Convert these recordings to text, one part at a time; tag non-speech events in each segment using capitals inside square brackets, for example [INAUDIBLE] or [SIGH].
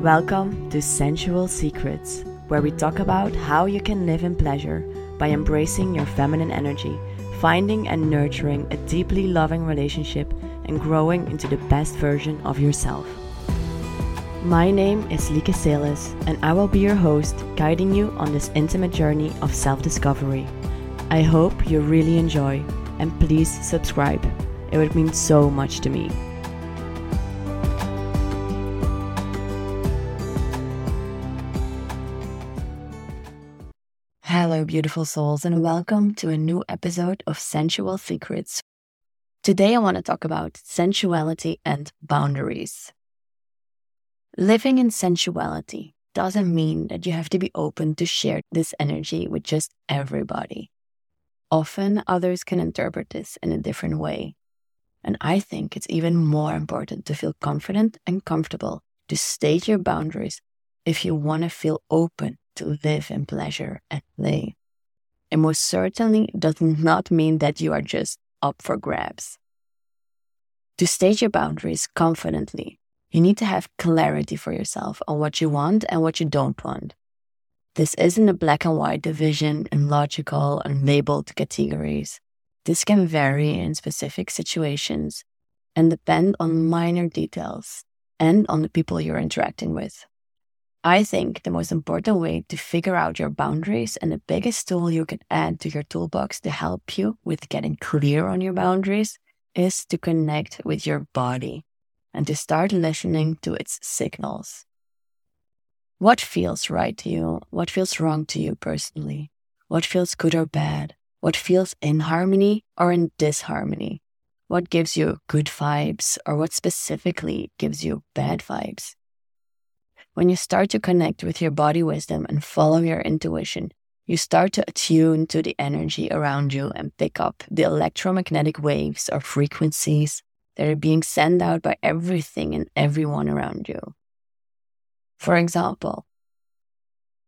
Welcome to Sensual Secrets, where we talk about how you can live in pleasure by embracing your feminine energy, finding and nurturing a deeply loving relationship, and growing into the best version of yourself. My name is Lieke Selis, and I will be your host, guiding you on this intimate journey of self discovery. I hope you really enjoy, and please subscribe. It would mean so much to me. Hello, beautiful souls, and welcome to a new episode of Sensual Secrets. Today, I want to talk about sensuality and boundaries. Living in sensuality doesn't mean that you have to be open to share this energy with just everybody. Often, others can interpret this in a different way. And I think it's even more important to feel confident and comfortable to state your boundaries if you want to feel open to live in pleasure and play. It most certainly does not mean that you are just up for grabs. To state your boundaries confidently, you need to have clarity for yourself on what you want and what you don't want. This isn't a black and white division in logical and labeled categories. This can vary in specific situations and depend on minor details and on the people you're interacting with. I think the most important way to figure out your boundaries and the biggest tool you can add to your toolbox to help you with getting clear on your boundaries is to connect with your body and to start listening to its signals. What feels right to you? What feels wrong to you personally? What feels good or bad? What feels in harmony or in disharmony? What gives you good vibes or what specifically gives you bad vibes? When you start to connect with your body wisdom and follow your intuition, you start to attune to the energy around you and pick up the electromagnetic waves or frequencies that are being sent out by everything and everyone around you. For example,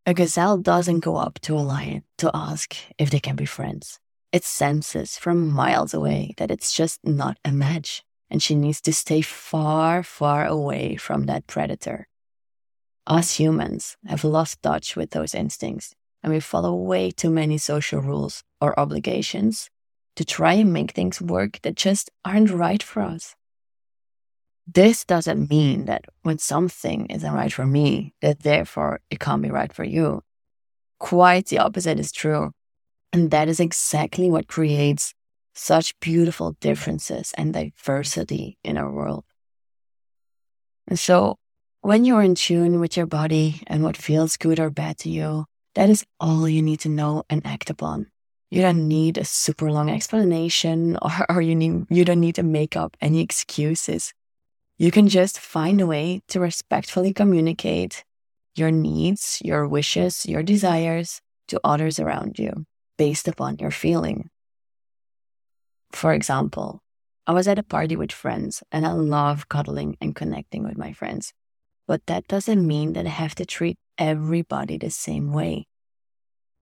a gazelle doesn't go up to a lion to ask if they can be friends. It senses from miles away that it's just not a match, and she needs to stay far, far away from that predator. Us humans have lost touch with those instincts, and we follow way too many social rules or obligations to try and make things work that just aren't right for us. This doesn't mean that when something isn't right for me, that therefore it can't be right for you. Quite the opposite is true. And that is exactly what creates such beautiful differences and diversity in our world. And so when you're in tune with your body and what feels good or bad to you, that is all you need to know and act upon. You don't need a super long explanation [LAUGHS] or, or you need you don't need to make up any excuses. You can just find a way to respectfully communicate your needs, your wishes, your desires to others around you based upon your feeling. For example, I was at a party with friends and I love cuddling and connecting with my friends. But that doesn't mean that I have to treat everybody the same way.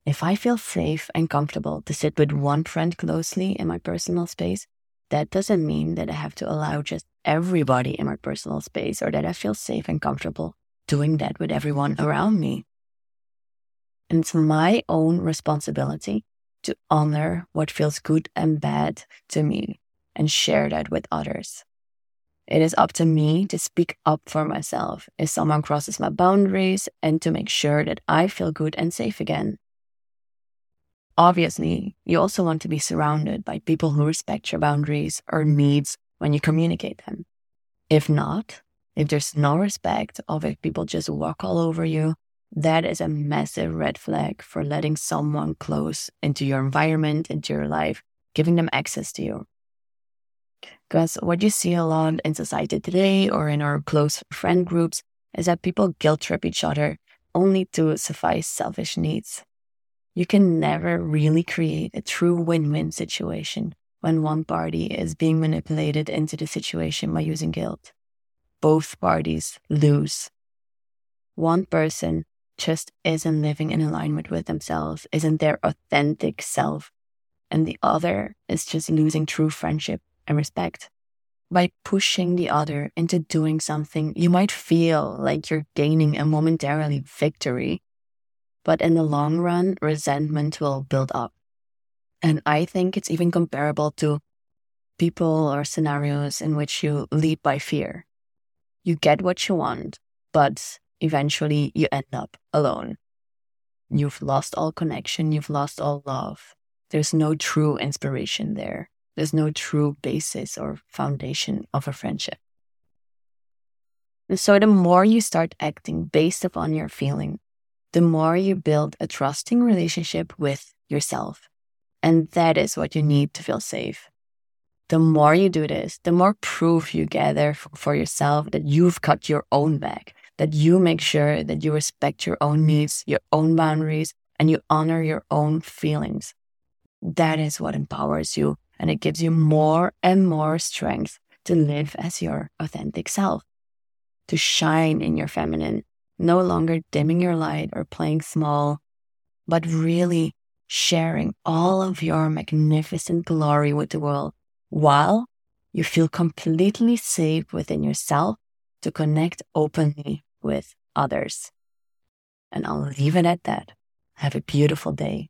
If I feel safe and comfortable to sit with one friend closely in my personal space, that doesn't mean that I have to allow just everybody in my personal space or that I feel safe and comfortable doing that with everyone around me. And it's my own responsibility to honor what feels good and bad to me and share that with others. It is up to me to speak up for myself if someone crosses my boundaries and to make sure that I feel good and safe again. Obviously, you also want to be surrounded by people who respect your boundaries or needs when you communicate them. If not, if there's no respect, or if people just walk all over you, that is a massive red flag for letting someone close into your environment, into your life, giving them access to you. Because what you see a lot in society today or in our close friend groups is that people guilt trip each other only to suffice selfish needs. You can never really create a true win win situation when one party is being manipulated into the situation by using guilt. Both parties lose. One person just isn't living in alignment with themselves, isn't their authentic self, and the other is just losing true friendship and respect. by pushing the other into doing something, you might feel like you're gaining a momentarily victory, but in the long run, resentment will build up. And I think it's even comparable to people or scenarios in which you lead by fear. You get what you want, but eventually you end up alone. You've lost all connection, you've lost all love. There's no true inspiration there. There's no true basis or foundation of a friendship. And so the more you start acting based upon your feeling, the more you build a trusting relationship with yourself. And that is what you need to feel safe. The more you do this, the more proof you gather for yourself that you've got your own back, that you make sure that you respect your own needs, your own boundaries, and you honor your own feelings. That is what empowers you and it gives you more and more strength to live as your authentic self, to shine in your feminine, no longer dimming your light or playing small, but really sharing all of your magnificent glory with the world while you feel completely safe within yourself to connect openly with others. And I'll leave it at that. Have a beautiful day.